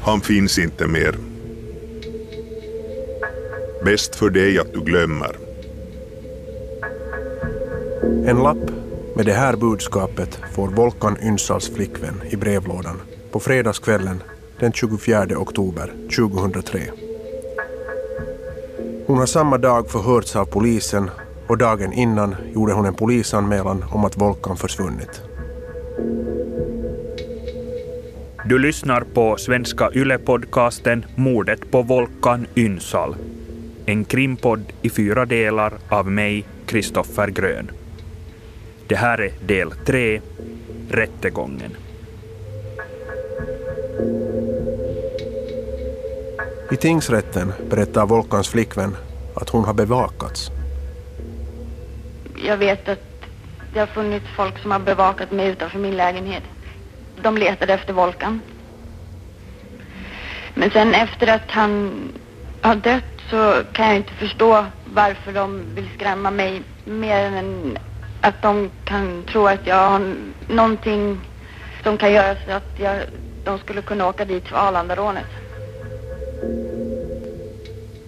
Han finns inte mer. Bäst för dig att du glömmer. En lapp med det här budskapet får Volkan Ynsals flickvän i brevlådan på fredagskvällen den 24 oktober 2003. Hon har samma dag förhörts av polisen och dagen innan gjorde hon en polisanmälan om att Volkan försvunnit. Du lyssnar på svenska YLE-podcasten Mordet på Volkan Ynsal. En krimpodd i fyra delar av mig, Kristoffer Grön. Det här är del tre, Rättegången. I tingsrätten berättar Volkans flickvän att hon har bevakats. Jag vet att det har funnits folk som har bevakat mig utanför min lägenhet. De letade efter Volkan. Men sen efter att han har dött så kan jag inte förstå varför de vill skrämma mig mer än att de kan tro att jag har någonting som kan göra så att jag, de skulle kunna åka dit för Arlandarånet.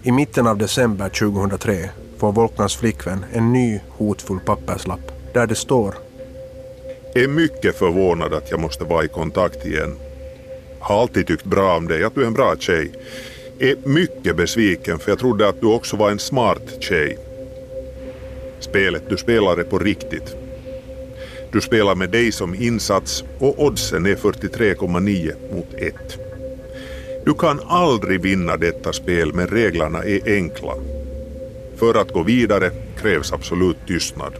I mitten av december 2003 får Volkans flickvän en ny hotfull papperslapp där det står är mycket förvånad att jag måste vara i kontakt igen. Har alltid tyckt bra om dig, att du är en bra tjej. Är mycket besviken för jag trodde att du också var en smart tjej. Spelet du spelar är på riktigt. Du spelar med dig som insats och oddsen är 43,9 mot 1. Du kan aldrig vinna detta spel men reglerna är enkla. För att gå vidare krävs absolut tystnad.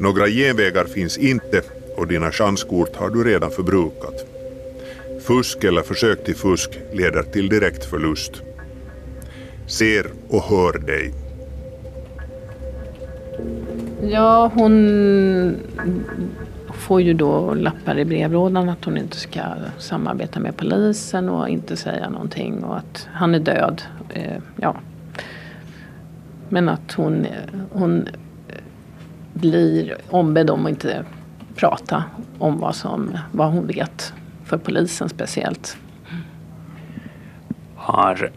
Några genvägar finns inte och dina chanskort har du redan förbrukat. Fusk eller försök till fusk leder till direkt förlust. Ser och hör dig. Ja, hon får ju då lappar i brevlådan att hon inte ska samarbeta med polisen och inte säga någonting och att han är död. Eh, ja. Men att hon, hon blir ombedd om att inte prata om vad, som, vad hon vet för polisen speciellt. Har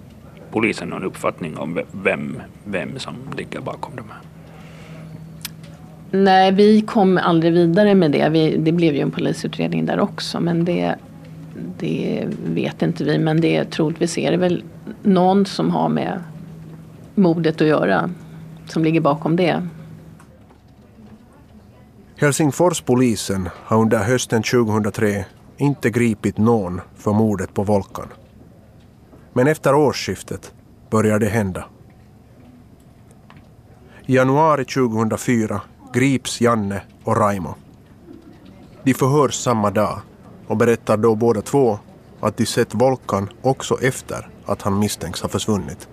polisen någon uppfattning om vem, vem som ligger bakom de här? Nej, vi kom aldrig vidare med det. Vi, det blev ju en polisutredning där också men det, det vet inte vi. Men det troligtvis är det väl någon som har med mordet att göra som ligger bakom det. Helsingforspolisen har under hösten 2003 inte gripit någon för mordet på Volkan. Men efter årsskiftet börjar det hända. I januari 2004 grips Janne och Raimo. De förhörs samma dag och berättar då båda två att de sett Volkan också efter att han misstänks ha försvunnit.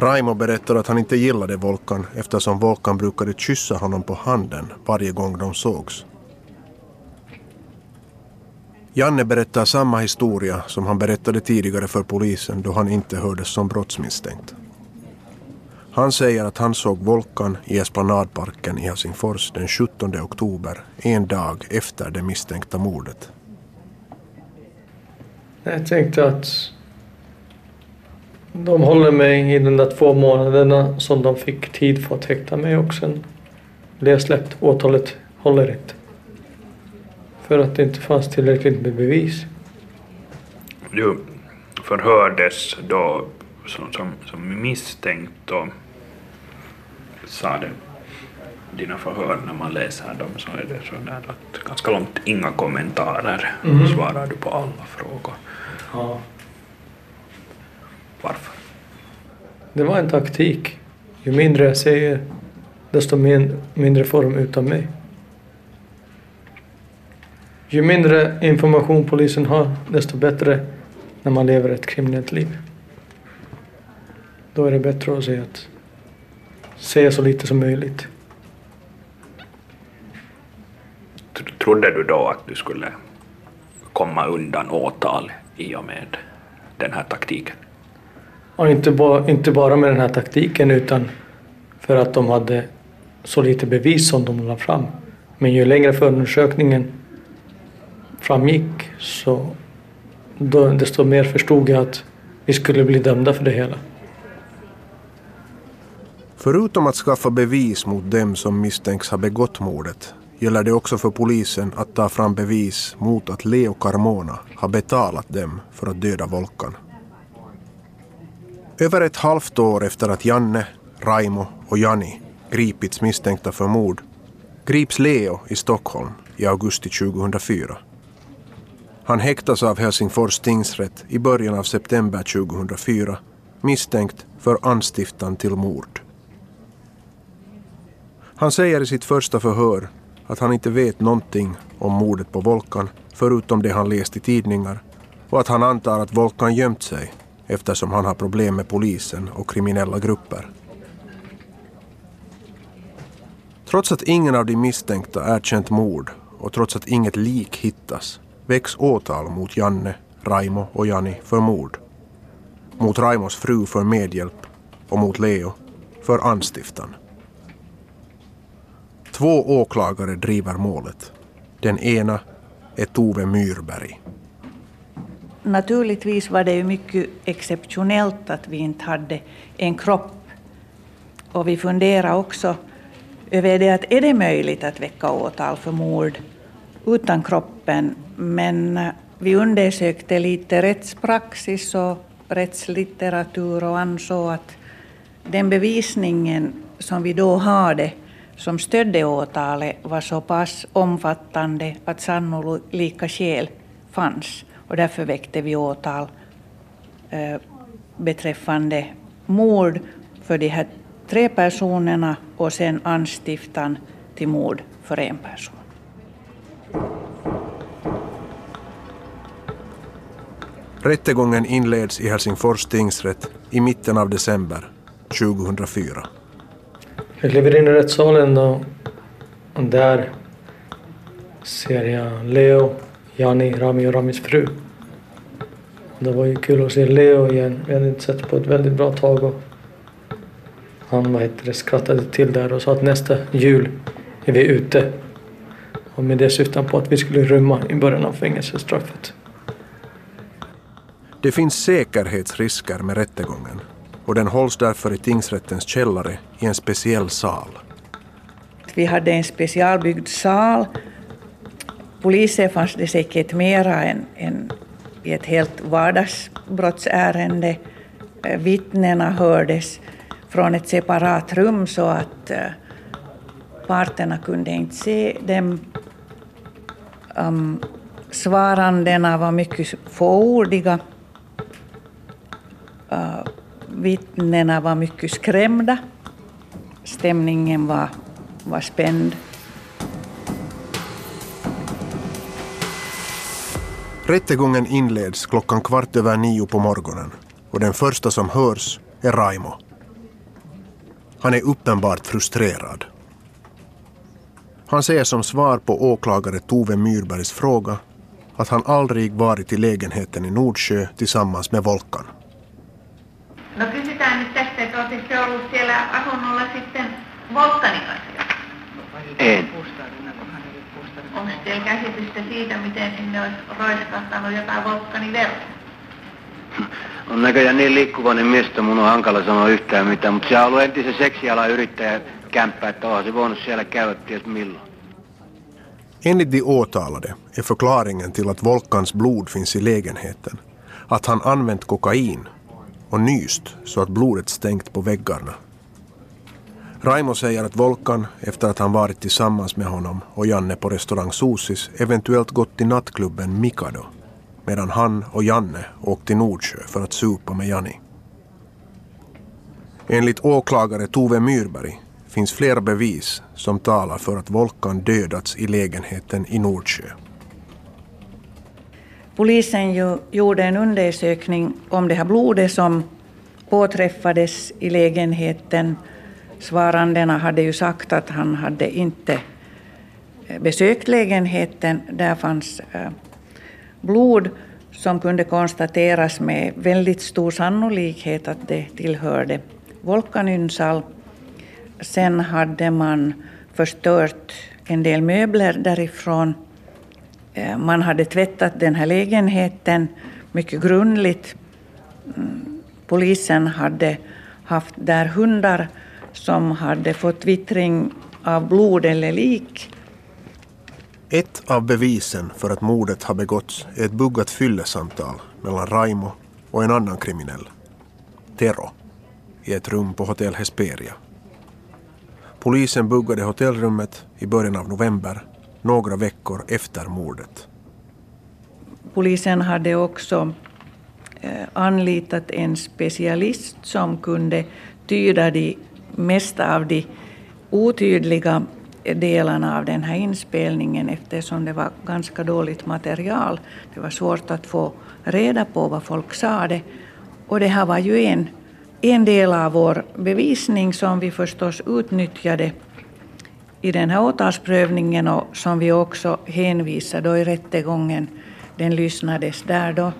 Raimo berättar att han inte gillade Volkan eftersom Volkan brukade kyssa honom på handen varje gång de sågs. Janne berättar samma historia som han berättade tidigare för polisen då han inte hördes som brottsmisstänkt. Han säger att han såg Volkan i Esplanadparken i Helsingfors den 17 oktober, en dag efter det misstänkta mordet. Jag tänkte att de håller mig i de där två månaderna som de fick tid för att häkta mig och sen blev jag släppt. Åtalet håller inte. För att det inte fanns tillräckligt med bevis. Du förhördes då som, som, som misstänkt och sa det dina förhör när man läser dem så är det så där att ganska långt inga kommentarer mm. svarar du på alla frågor. Ja. Varför? Det var en taktik. Ju mindre jag säger desto mindre får de utav mig. Ju mindre information polisen har desto bättre när man lever ett kriminellt liv. Då är det bättre att säga att säga så lite som möjligt. Trodde du då att du skulle komma undan åtal i och med den här taktiken? Och inte, ba, inte bara med den här taktiken utan för att de hade så lite bevis som de lade fram. Men ju längre förundersökningen framgick så då, desto mer förstod jag att vi skulle bli dömda för det hela. Förutom att skaffa bevis mot dem som misstänks ha begått mordet gäller det också för polisen att ta fram bevis mot att Leo Carmona har betalat dem för att döda Volkan. Över ett halvt år efter att Janne, Raimo och Jani gripits misstänkta för mord grips Leo i Stockholm i augusti 2004. Han häktas av Helsingfors tingsrätt i början av september 2004 misstänkt för anstiftan till mord. Han säger i sitt första förhör att han inte vet någonting om mordet på Volkan förutom det han läst i tidningar och att han antar att Volkan gömt sig eftersom han har problem med polisen och kriminella grupper. Trots att ingen av de misstänkta erkänt mord och trots att inget lik hittas väcks åtal mot Janne, Raimo och Jani för mord. Mot Raimos fru för medhjälp och mot Leo för anstiftan. Två åklagare driver målet. Den ena är Tove Myrberg. Naturligtvis var det ju mycket exceptionellt att vi inte hade en kropp. Och vi funderade också över det att är det möjligt att väcka åtal för mord utan kroppen? Men eh, vi undersökte lite rättspraxis och rättslitteratur och ansåg att den bevisningen som vi då hade som stödde åtalet var så pass omfattande att sannolika skäl fanns. Och därför väckte vi åtal eh, beträffande mord för de här tre personerna och sen anstiftan till mord för en person. Rättegången inleds i Helsingfors tingsrätt i mitten av december 2004. Jag kliver in i rättssalen och, och där ser jag Leo, Jani, Rami och Ramis fru. Det var ju kul att se Leo igen. Vi hade inte sett på ett väldigt bra tag. Och han vad heter det, skrattade till där och sa att nästa jul är vi ute. Och med det syftar på att vi skulle rymma i början av fängelsestraffet. Det finns säkerhetsrisker med rättegången och den hålls därför i tingsrättens källare i en speciell sal. Vi hade en specialbyggd sal. Poliser fanns det säkert mera än, än i ett helt vardagsbrottsärende. Eh, vittnena hördes från ett separat rum så att eh, parterna kunde inte se dem. Um, svarandena var mycket fåordiga. Uh, vittnena var mycket skrämda. Stämningen var, var spänd. Rättegången inleds klockan kvart över nio på morgonen och den första som hörs är Raimo. Han är uppenbart frustrerad. Han säger som svar på åklagare Tove Myrbergs fråga att han aldrig varit i lägenheten i Nordsjö tillsammans med Volkan. No kysytään nyt tästä, että oletteko ollut siellä asunnolla sitten Volkanin kanssa? En. Onko teillä käsitystä siitä, miten sinne olisi roiskahtanut jotain Volkanin verta? On näköjään niin liikkuvainen mies, että mun on hankala sanoa yhtään mitään, mutta se on ollut entisen seksialan yrittäjä kämppä, että onhan se voinut siellä käydä ties milloin. Enligt de åtalade är förklaringen till att Volkans blod finns i lägenheten att han använt kokain och nyst så att blodet stängt på väggarna. Raimo säger att Volkan, efter att han varit tillsammans med honom och Janne på restaurang Sosis, eventuellt gått till nattklubben Mikado medan han och Janne åkt till Nordsjö för att supa med Janni. Enligt åklagare Tove Myrberg finns flera bevis som talar för att Volkan dödats i lägenheten i Nordsjö. Polisen ju gjorde en undersökning om det här blodet som påträffades i lägenheten. Svarandena hade ju sagt att han hade inte eh, besökt lägenheten. Där fanns eh, blod som kunde konstateras med väldigt stor sannolikhet att det tillhörde Volkan Ynsal. Sen hade man förstört en del möbler därifrån. Eh, man hade tvättat den här lägenheten mycket grundligt. Mm, polisen hade haft där hundar som hade fått vittring av blod eller lik. Ett av bevisen för att mordet har begåtts är ett buggat fyllesamtal mellan Raimo och en annan kriminell, Tero, i ett rum på hotell Hesperia. Polisen buggade hotellrummet i början av november, några veckor efter mordet. Polisen hade också eh, anlitat en specialist som kunde tyda de mesta av de otydliga delarna av den här inspelningen eftersom det var ganska dåligt material. Det var svårt att få reda på vad folk sade. Och det här var ju en, en del av vår bevisning som vi förstås utnyttjade i den här åtalsprövningen och som vi också hänvisade då i rättegången. Den lyssnades där då.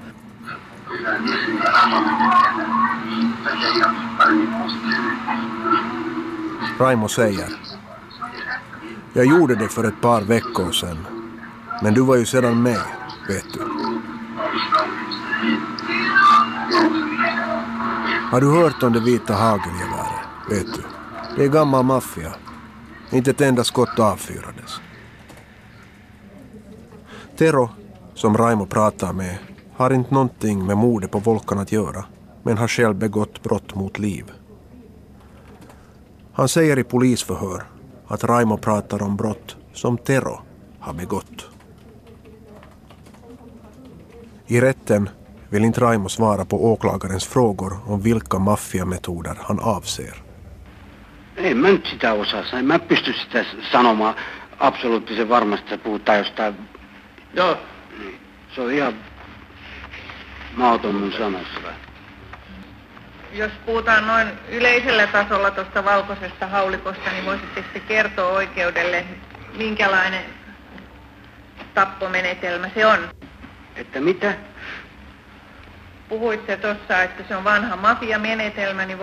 Raimo säger. Jag gjorde det för ett par veckor sedan. Men du var ju sedan med, vet du. Har du hört om det vita hagelgeväret? Vet du? Det är gammal maffia. Inte ett enda skott avfyrades. Tero, som Raimo pratar med, har inte någonting med mordet på Volkan att göra, men har själv begått brott mot liv. Han säger i polisförhör att Raimo pratar om brott som Tero har begått. I rätten vill inte Raimo svara på åklagarens frågor om vilka maffiametoder han avser. Ei mä nyt sitä osaa. En mä pysty sitä sanomaan absoluuttisen varmasti, että puhutaan jostain... Joo. Se on ihan mahdoton mun sanossa. Jos puhutaan noin yleisellä tasolla tuosta valkoisesta haulikosta, niin voisitteko te kertoa oikeudelle, minkälainen tappomenetelmä se on? Että mitä? Puhuitte tuossa, että se on vanha mafiamenetelmä, niin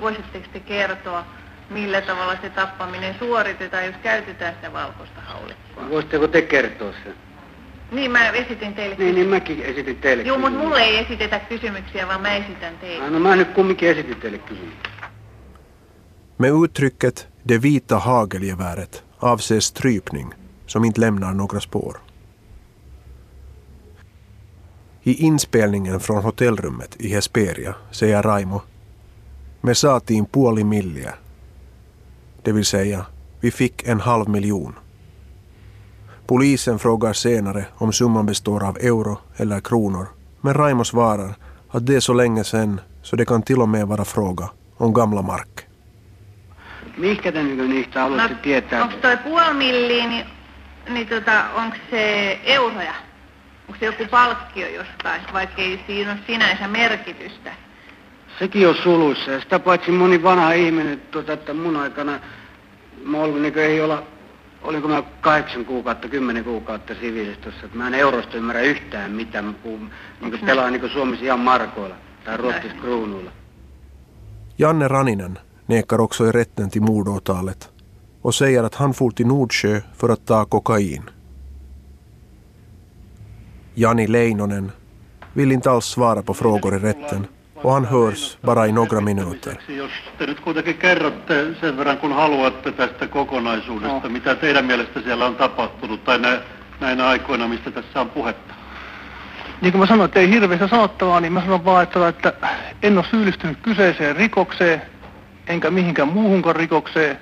voisitteko te kertoa, millä tavalla se tappaminen suoritetaan, jos käytetään sitä valkoista haulikkoa? Voisitteko te kertoa sen? Niin, mä esitin teille Niin, niin mäkin esitin teille Joo, mutta mulle ei esitetä kysymyksiä, vaan mä esitän teille. Ah, No mä nyt kumminkin esitin teille kysymyksen. Med uttrycket det vita hagelgeväret avses strypning som inte lämnar några spår. I inspelningen från hotellrummet i Hesperia säger Raimo Me saatiin puoli milliä. Det vill säga, vi fick en halv miljon. Polisen frågar senare om summan består av euro eller kronor, men Raimo svarar att det är så länge sedan så det kan till och med vara fråga om gamla mark. Mihinkä te niin niistä haluatte tietää? onko toi puoli milliä, niin, niin tota, onko se euroja? Onko se joku palkkio jostain, vaikka ei siinä ole sinänsä merkitystä? Sekin on suluissa. Ja sitä paitsi moni vanha ihminen, tuota, että mun aikana mä ollut niin ei olla, oliko mä kahdeksan kuukautta, kymmenen kuukautta sivilistössä, että mä en eurosta ymmärrä yhtään mitään. Mä puhun, niin kuin pelaan niin kuin Suomessa ihan markoilla tai ruotsissa kruunuilla. Janne Raninen nekar också i rätten till mordåtalet och säger att han for till Nordsjö för att ta kokain. Jani Leinonen vill inte alls svara på frågor i rätten och han hörs bara i några minuter. Jos te nyt kuitenkin kerrotte sen verran kun haluatte tästä kokonaisuudesta, No. mitä teidän mielestä siellä on tapahtunut tai nä, näinä aikoina, mistä tässä on puhetta. Niin kuin mä sanoin, että ei hirveästi sanottavaa, niin mä sanon vaan, että, että en ole syyllistynyt kyseiseen rikokseen, enkä mihinkään muuhunkaan rikokseen,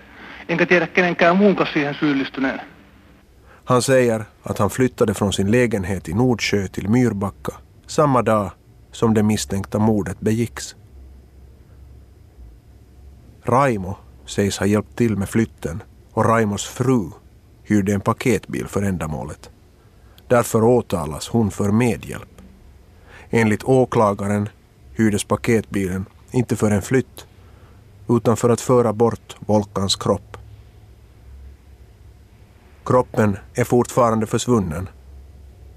enkä tiedä kenenkään muunkaan siihen syyllistyneen. Han säger att han flyttade från sin lägenhet i Nordsjö till Myrbacka samma dag som det misstänkta mordet begicks. Raimo sägs ha hjälpt till med flytten och Raimos fru hyrde en paketbil för ändamålet. Därför åtalas hon för medhjälp. Enligt åklagaren hyrdes paketbilen inte för en flytt utan för att föra bort Volkans kropp. Kroppen är fortfarande försvunnen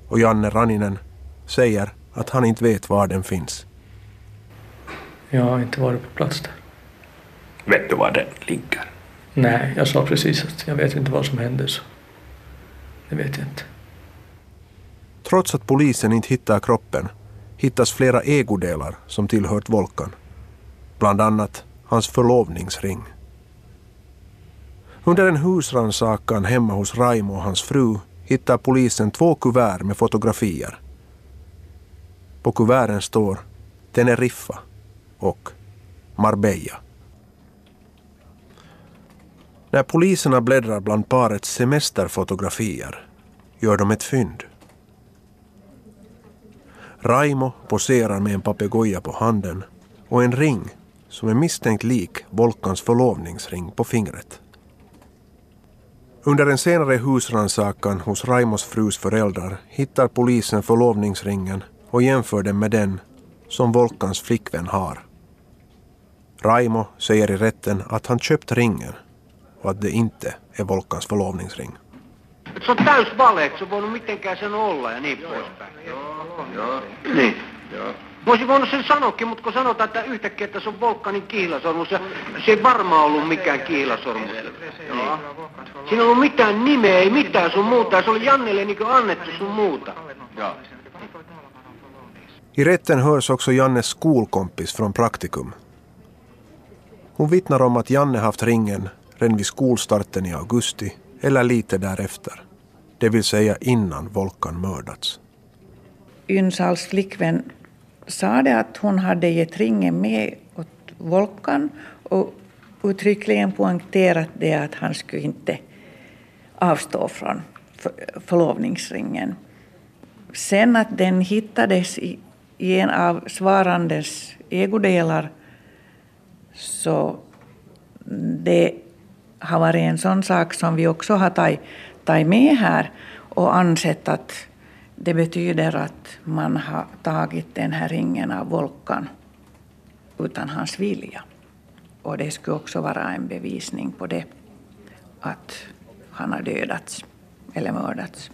och Janne Raninen säger att han inte vet var den finns. Jag har inte varit på plats där. Vet du var den ligger? Nej, jag sa precis att jag vet inte vad som hände så. Det vet jag inte. Trots att polisen inte hittar kroppen hittas flera ägodelar som tillhört Volkan. Bland annat hans förlovningsring. Under en husrannsakan hemma hos Raimo och hans fru hittar polisen två kuvert med fotografier. På kuverten står Teneriffa och Marbella. När poliserna bläddrar bland parets semesterfotografier gör de ett fynd. Raimo poserar med en papegoja på handen och en ring som är misstänkt lik Volkans förlovningsring på fingret. Under en senare husrannsakan hos Raimos frus föräldrar hittar polisen förlovningsringen och jämför den med den som Volkans flickvän har. Raimo säger i rätten att han köpt ringen och att det inte är Volkans förlovningsring. Se on täys vale, se on voinut mitenkään sen olla ja niin poispäin. Joo, joo. Niin. Joo. Mä olisin voinut sen sanoakin, mutta kun sanotaan, että yhtäkkiä, että se on Volkanin kihlasormus, ja se ei varmaan ollut mikään kihlasormus. Niin. Siinä ei ollut mitään nimeä, ei mitään sun muuta, ja se oli Jannelle niin annettu sun muuta. Joo. I rätten hörs också Jannes skolkompis från praktikum. Hon vittnar om att Janne haft ringen redan vid skolstarten i augusti eller lite därefter. Det vill säga innan Volkan mördats. Ynsals flickvän sa det att hon hade gett ringen med åt Volkan och uttryckligen poängterat det att han skulle inte avstå från förlovningsringen. Sen att den hittades i, i en av svarandens ägodelar så det har varit en sån sak som vi också har tagit, tagit med här och ansett att det betyder att man har tagit den här ringen av Volkan utan hans vilja. Och det skulle också vara en bevisning på det, att han har dödats eller mördats.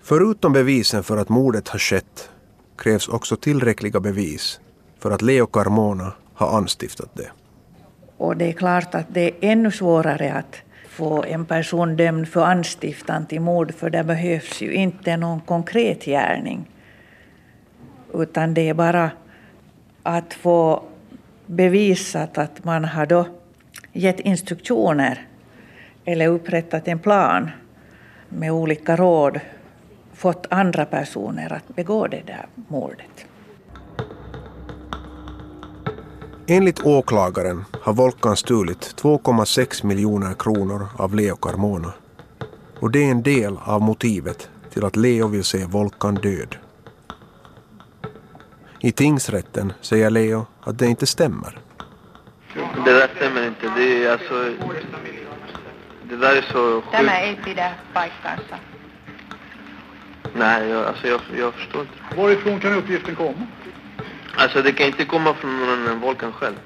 Förutom bevisen för att mordet har skett krävs också tillräckliga bevis för att Leo Carmona har anstiftat det. Och det är klart att det är ännu svårare att få en person dömd för anstiftan till mord för det behövs ju inte någon konkret gärning. Utan det är bara att få bevisat att man har då gett instruktioner eller upprättat en plan med olika råd fått andra personer att begå det där mordet. Enligt åklagaren har Volkan stulit 2,6 miljoner kronor av Leo Carmona. Och det är en del av motivet till att Leo vill se Volkan död. I tingsrätten säger Leo att det inte stämmer. Det där stämmer inte. Det är alltså... Det där är så sjukt. Tämä ei pidä paikkaansa. Nej, jag, alltså jag, jag förstår inte. Varifrån kan uppgiften komma? Alltså det kan inte komma från någon än Volkan själv.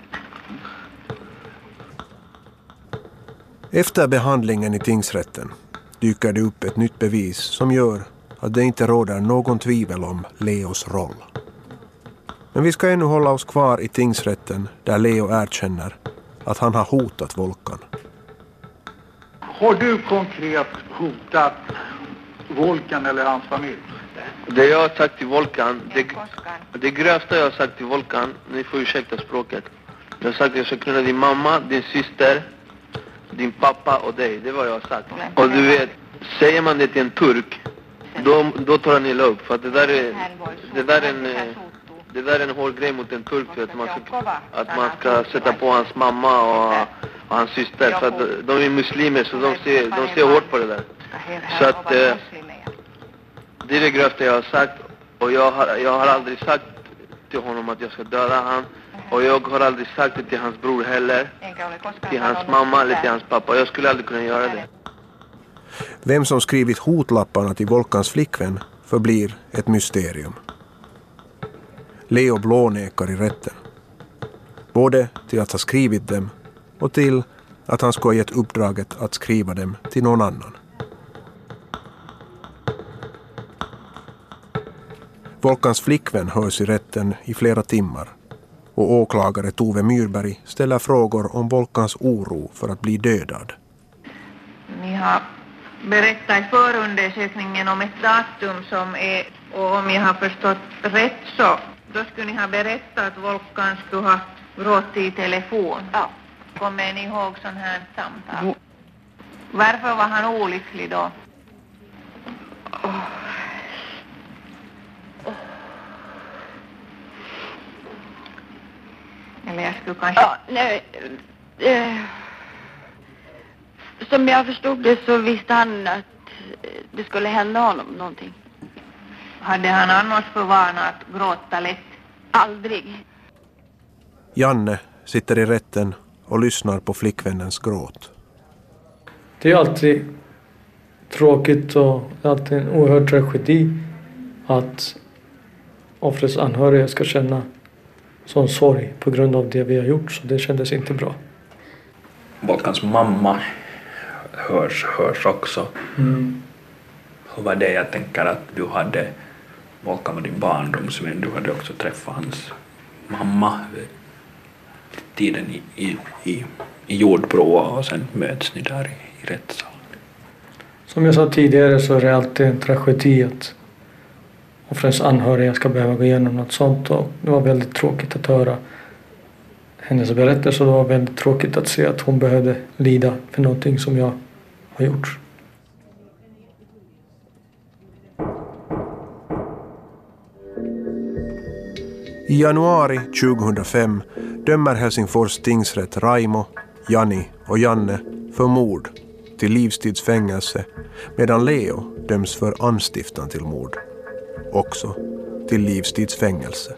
Efter behandlingen i tingsrätten dyker det upp ett nytt bevis som gör att det inte råder någon tvivel om Leos roll. Men vi ska ännu hålla oss kvar i tingsrätten där Leo erkänner att han har hotat Volkan. Har du konkret hotat Volkan eller hans familj? Det jag har sagt till Volkan, det, det grövsta jag har sagt till Volkan, ni får ursäkta språket. Jag har sagt att jag ska kunna din mamma, din syster, din pappa och dig. Det vad jag har sagt. Och du vet, säger man det till en turk, då, då tar han illa upp. För att det där är, det där är en, det där är en hård grej mot en turk. För att man ska, att man ska sätta på hans mamma och, och hans syster. För att de- de är muslimer så de ser, de ser hårt på det där. Så att eh, det är det grövsta jag har sagt. Och jag har, jag har aldrig sagt till honom att jag ska döda han. Och jag har aldrig sagt det till hans bror heller. Till hans mamma eller till hans pappa. Jag skulle aldrig kunna göra det. Vem som skrivit hotlapparna till Volkans flickvän förblir ett mysterium. Leo blånekar i rätten. Både till att ha skrivit dem och till att han skulle ha gett uppdraget att skriva dem till någon annan. Volkans flickvän hörs i rätten i flera timmar och åklagare Tove Myrberg ställer frågor om Volkans oro för att bli dödad. Ni har berätta i förundersökningen om ett datum som är, och om jag har förstått rätt så, då skulle ni ha berättat att Volkan skulle ha gråtit i telefon. Ja. Kommer ni ihåg sån här samtal? Varför var han olycklig då? Eller jag skulle kanske... Ja, nej, eh, som jag förstod det så visste han att eh, det skulle hända honom någonting. Hade han annars för vana att gråta lätt? Aldrig. Janne sitter i rätten och lyssnar på flickvännens gråt. Det är alltid tråkigt och alltid en oerhörd tragedi att offrets anhöriga ska känna sån sorg på grund av det vi har gjort. Så det kändes inte bra. Volkans mamma hörs, hörs också. Mm. Hur var det? Jag tänker att du hade, Volkan var din barndomsvän, du hade också träffat hans mamma tiden i, i, i, i Jordbro och sen möts ni där i, i rättssalen. Som jag sa tidigare så är det alltid en tragedi att offrens anhöriga ska behöva gå igenom något sånt. Och det var väldigt tråkigt att höra hennes berättelse. Och det var väldigt tråkigt att se att hon behövde lida för någonting som jag har gjort. I januari 2005 dömer Helsingfors tingsrätt Raimo, Jani och Janne för mord till livstidsfängelse medan Leo döms för anstiftan till mord, också till livstidsfängelse.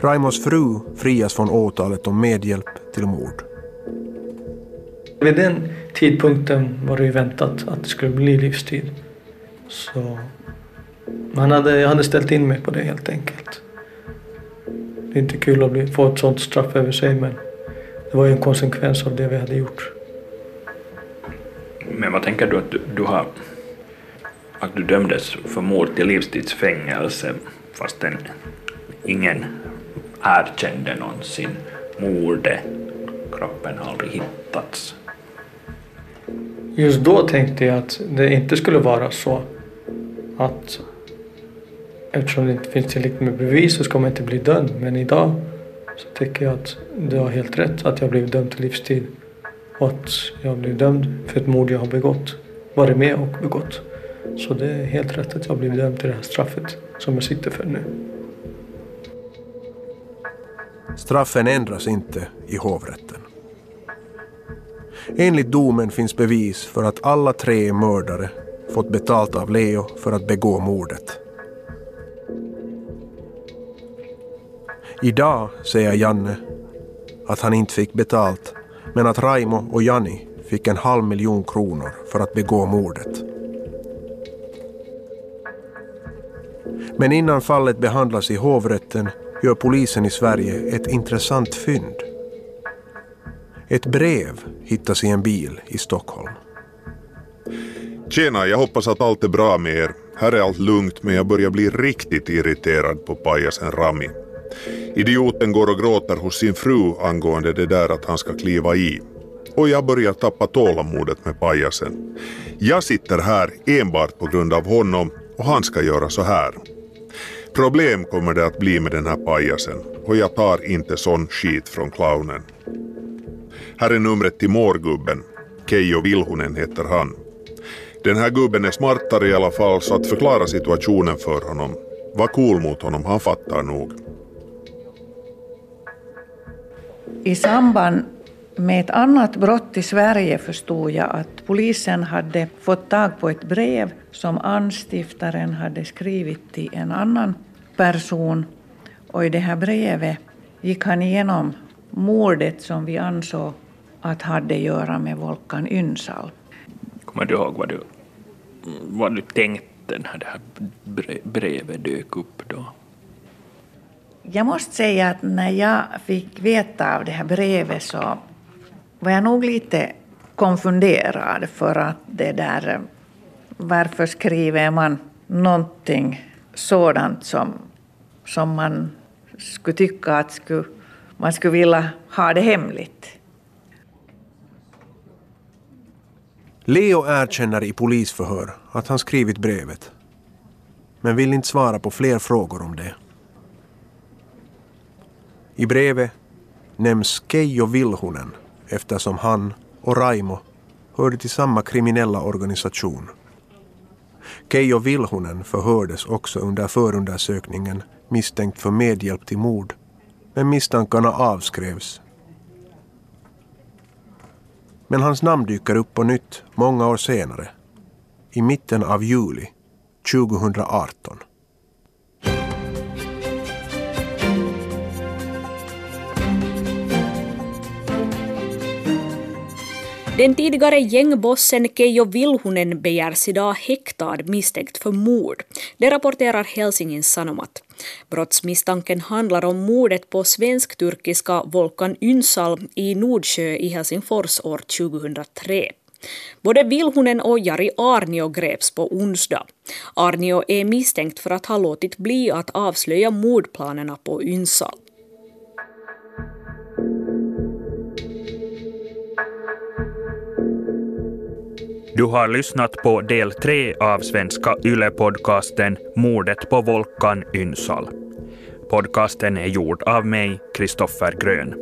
Raimos fru frias från åtalet om medhjälp till mord. Vid den tidpunkten var det ju väntat att det skulle bli livstid. Så man hade, jag hade ställt in mig på det helt enkelt. Det är inte kul att bli, få ett sånt straff över sig men det var ju en konsekvens av det vi hade gjort. Men vad tänker du att du, du har att du dömdes för mord till livstidsfängelse fastän ingen erkände någonsin mordet. Kroppen har aldrig hittats. Just då tänkte jag att det inte skulle vara så att eftersom det inte finns tillräckligt med bevis så ska man inte bli dömd. Men idag så tycker jag att du har helt rätt att jag blev dömd till livstid och att jag blev dömd för ett mord jag har begått, varit med och begått. Så det är helt rätt att jag blev dömd till det här straffet som jag sitter för nu. Straffen ändras inte i hovrätten. Enligt domen finns bevis för att alla tre mördare fått betalt av Leo för att begå mordet. Idag säger Janne att han inte fick betalt men att Raimo och Jani fick en halv miljon kronor för att begå mordet. Men innan fallet behandlas i hovrätten gör polisen i Sverige ett intressant fynd. Ett brev hittas i en bil i Stockholm. Tjena, jag hoppas att allt är bra med er. Här är allt lugnt men jag börjar bli riktigt irriterad på pajasen Rami. Idioten går och gråter hos sin fru angående det där att han ska kliva i. Och jag börjar tappa tålamodet med pajasen. Jag sitter här enbart på grund av honom och han ska göra så här. Problem kommer det att bli med den här pajasen och jag tar inte sån skit från clownen. Här är numret till mårgubben. Keijo Vilhunen heter han. Den här gubben är smartare i alla fall så att förklara situationen för honom. Var cool mot honom, han fattar nog. I samband med ett annat brott i Sverige förstod jag att polisen hade fått tag på ett brev som anstiftaren hade skrivit till en annan person. Och i det här brevet gick han igenom mordet som vi ansåg att hade att göra med Volkan Ynsal. Kommer du ihåg vad du, vad du tänkte när det här brevet dök upp då? Jag måste säga att när jag fick veta av det här brevet så var jag nog lite konfunderad för att det där varför skriver man någonting sådant som, som man skulle tycka att skulle, man skulle vilja ha det hemligt. Leo erkänner i polisförhör att han skrivit brevet men vill inte svara på fler frågor om det. I brevet nämns Keijo Vilhunen eftersom han och Raimo hörde till samma kriminella organisation. Keijo Vilhunen förhördes också under förundersökningen misstänkt för medhjälp till mord men misstankarna avskrevs. Men hans namn dyker upp på nytt många år senare, i mitten av juli 2018. Den tidigare gängbossen Keijo Vilhunen begärs idag häktad misstänkt för mord. Det rapporterar Helsingin Sanomat. Brottsmisstanken handlar om mordet på svensk-turkiska Volkan Ünsal i Nordsjö i Helsingfors år 2003. Både Vilhunen och Jari Arnio greps på onsdag. Arnio är misstänkt för att ha låtit bli att avslöja mordplanerna på Ünsal. Du har lyssnat på del tre av svenska YLE-podcasten Mordet på Volkan Ynsal. Podcasten är gjord av mig, Kristoffer Grön.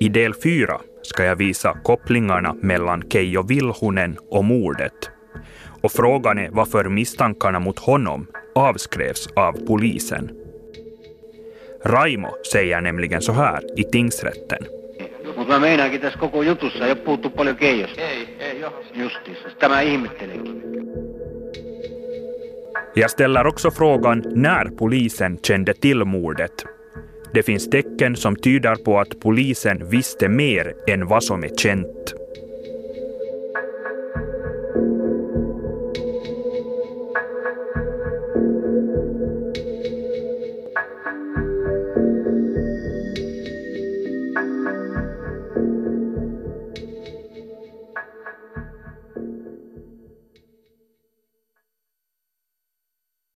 I del fyra ska jag visa kopplingarna mellan Keijo Vilhunen och mordet. Och frågan är varför misstankarna mot honom avskrevs av polisen. Raimo säger nämligen så här i tingsrätten. Mutta mä meinaankin tässä koko jutussa ei ole puhuttu paljon Keijosta. Ei, ei joo. Justiinsa. Tämä ihmettelenkin. Jag ställer också frågan när polisen kände till mordet. Det finns tecken som tyder på att polisen visste mer än vad som är känt.